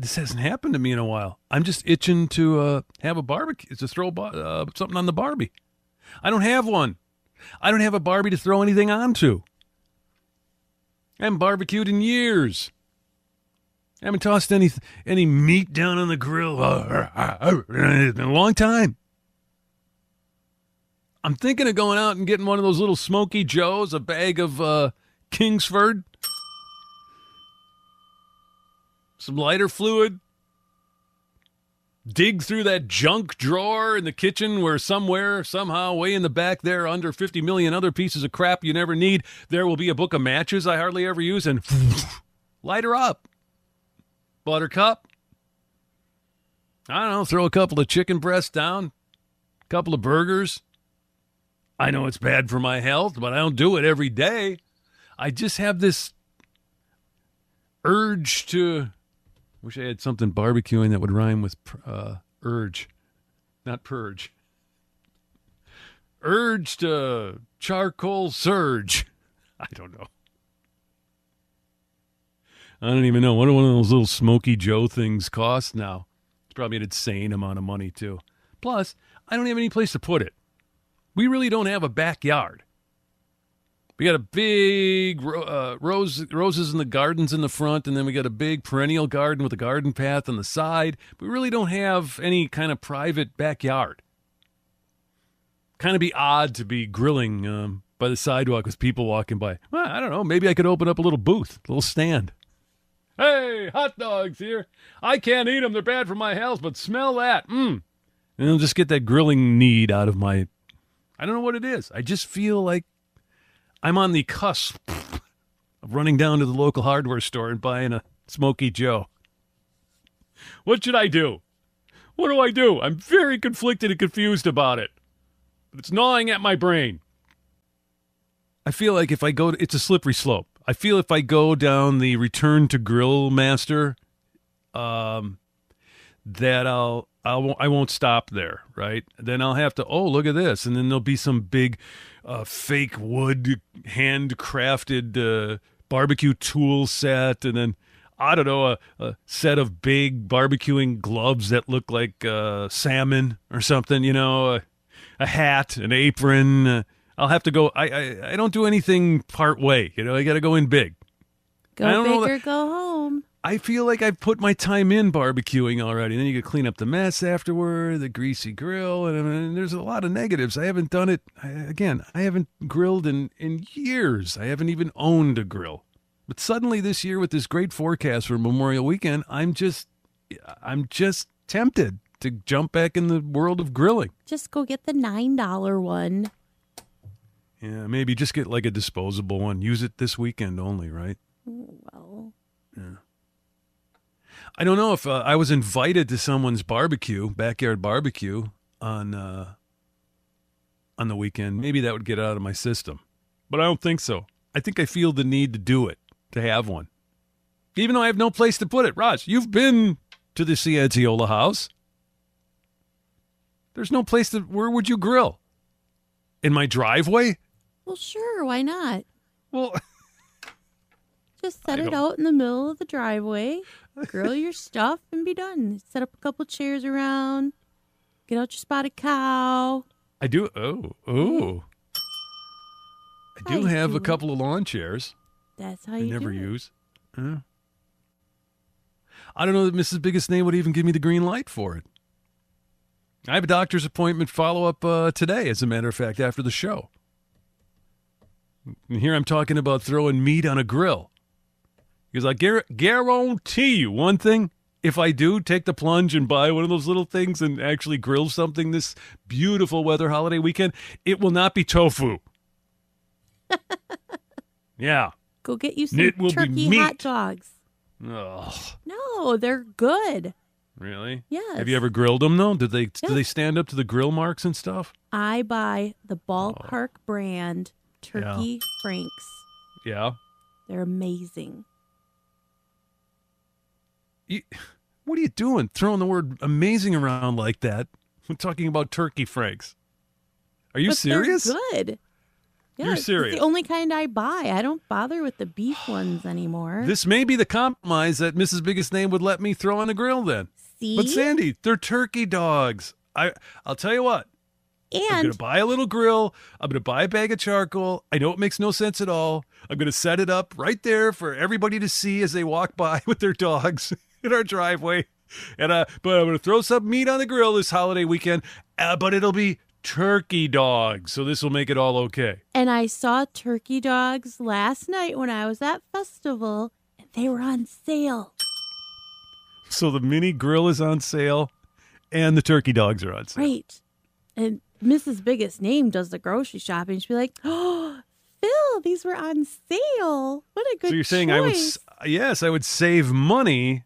This hasn't happened to me in a while. I'm just itching to uh, have a barbecue, to throw uh, something on the Barbie. I don't have one. I don't have a Barbie to throw anything onto. I haven't barbecued in years. I haven't tossed any any meat down on the grill in a long time. I'm thinking of going out and getting one of those little Smokey Joes, a bag of uh, Kingsford, some lighter fluid, dig through that junk drawer in the kitchen where somewhere, somehow, way in the back there, under 50 million other pieces of crap you never need, there will be a book of matches I hardly ever use and light her up. Buttercup. I don't know, throw a couple of chicken breasts down, a couple of burgers. I know it's bad for my health, but I don't do it every day. I just have this urge to Wish I had something barbecuing that would rhyme with uh, urge, not purge. Urge to charcoal surge. I don't know. I don't even know. What do one of those little Smokey Joe things cost now? It's probably an insane amount of money, too. Plus, I don't have any place to put it. We really don't have a backyard. We got a big uh, rose roses in the gardens in the front, and then we got a big perennial garden with a garden path on the side. We really don't have any kind of private backyard. Kind of be odd to be grilling um, by the sidewalk with people walking by. Well, I don't know. Maybe I could open up a little booth, a little stand. Hey, hot dogs here. I can't eat them; they're bad for my health. But smell that, mmm. And I'll just get that grilling need out of my. I don't know what it is. I just feel like I'm on the cusp of running down to the local hardware store and buying a Smokey Joe. What should I do? What do I do? I'm very conflicted and confused about it. But it's gnawing at my brain. I feel like if I go, to, it's a slippery slope. I feel if I go down the return to grill master, um, that I'll I won't I won't stop there, right? Then I'll have to oh look at this, and then there'll be some big uh, fake wood handcrafted uh, barbecue tool set, and then I don't know a, a, set of big barbecuing gloves that look like uh, salmon or something, you know, a, a hat, an apron. Uh, I'll have to go. I, I I don't do anything part way, you know. I got to go in big. Go big or go home. I feel like I've put my time in barbecuing already. And then you could clean up the mess afterward, the greasy grill, and, and there's a lot of negatives. I haven't done it I, again. I haven't grilled in in years. I haven't even owned a grill. But suddenly this year, with this great forecast for Memorial Weekend, I'm just I'm just tempted to jump back in the world of grilling. Just go get the nine dollar one. Yeah, maybe just get like a disposable one. Use it this weekend only, right? Well. Yeah. I don't know if uh, I was invited to someone's barbecue, backyard barbecue on uh, on the weekend. Maybe that would get out of my system, but I don't think so. I think I feel the need to do it, to have one, even though I have no place to put it. Roz, you've been to the Cianciola house. There's no place to. Where would you grill? In my driveway? Well, sure. Why not? Well. Just set it out in the middle of the driveway grill your stuff and be done. Set up a couple chairs around. Get out your spotted cow. I do. Oh, oh. I do have a couple of lawn chairs. That's how I you never do it. use. Uh, I don't know that Mrs. Biggest Name would even give me the green light for it. I have a doctor's appointment follow up uh, today, as a matter of fact, after the show. And here I'm talking about throwing meat on a grill. Because I gar- guarantee you one thing. If I do take the plunge and buy one of those little things and actually grill something this beautiful weather holiday weekend, it will not be tofu. yeah. Go get you some It will be turkey hot dogs. Ugh. No, they're good. Really? Yes. Have you ever grilled them though? Did they Yes. do they stand up to the grill marks and stuff? I buy the Oh. Ball Park brand turkey franks. Yeah. They're amazing. You, what are you doing? Throwing the word amazing around like that? We're talking about turkey franks. Are you But they're serious? good. You're Yes, it's serious? the only kind I buy. I don't bother with the beef ones anymore. This may be the compromise that Mrs. Biggest Name would let me throw on the grill then. See? But Sandy, they're turkey dogs. I I'll tell you what. And I'm going to buy a little grill. I'm going to buy a bag of charcoal. I know it makes no sense at all. I'm going to set it up right there for everybody to see as they walk by with their dogs in our driveway. And uh, but I'm going to throw some meat on the grill this holiday weekend. Uh, but it'll be turkey dogs, so this will make it all okay. and I saw turkey dogs last night when I was at festival, and they were on sale. So the mini grill is on sale, and the turkey dogs are on sale. Right. And Mrs. Biggest Name does the grocery shopping. She'd be like, "Oh, Phil, these were on sale. What a good So you're saying I would, yes, I would save money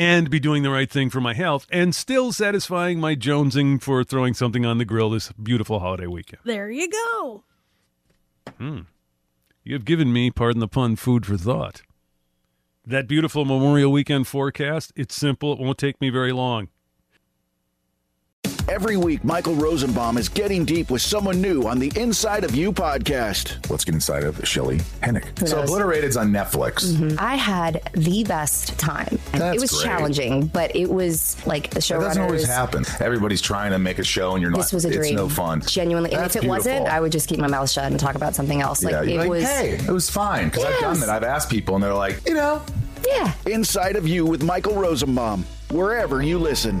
and be doing the right thing for my health and still satisfying my jonesing for throwing something on the grill this beautiful holiday weekend. There you go. Hmm. You have given me, pardon the pun, food for thought. That beautiful Memorial Weekend forecast, it's simple. It won't take me very long. Every week, Michael Rosenbaum is getting deep with someone new on the Inside of You podcast. Let's get inside of Shelley Hennig. So knows? Obliterated's on Netflix. Mm-hmm. I had the best time. That's it was great. challenging, but it was like the show. That doesn't always happen. Everybody's trying to make a show, and you're not. This was a it's dream. no fun. Genuinely, and if it wasn't. I would just keep my mouth shut and talk about something else. Like yeah, it you're like, was. hey, it was fine because I've done Yes. that. I've asked people, and they're like, you know, Yeah. Inside of You with Michael Rosenbaum, wherever you listen.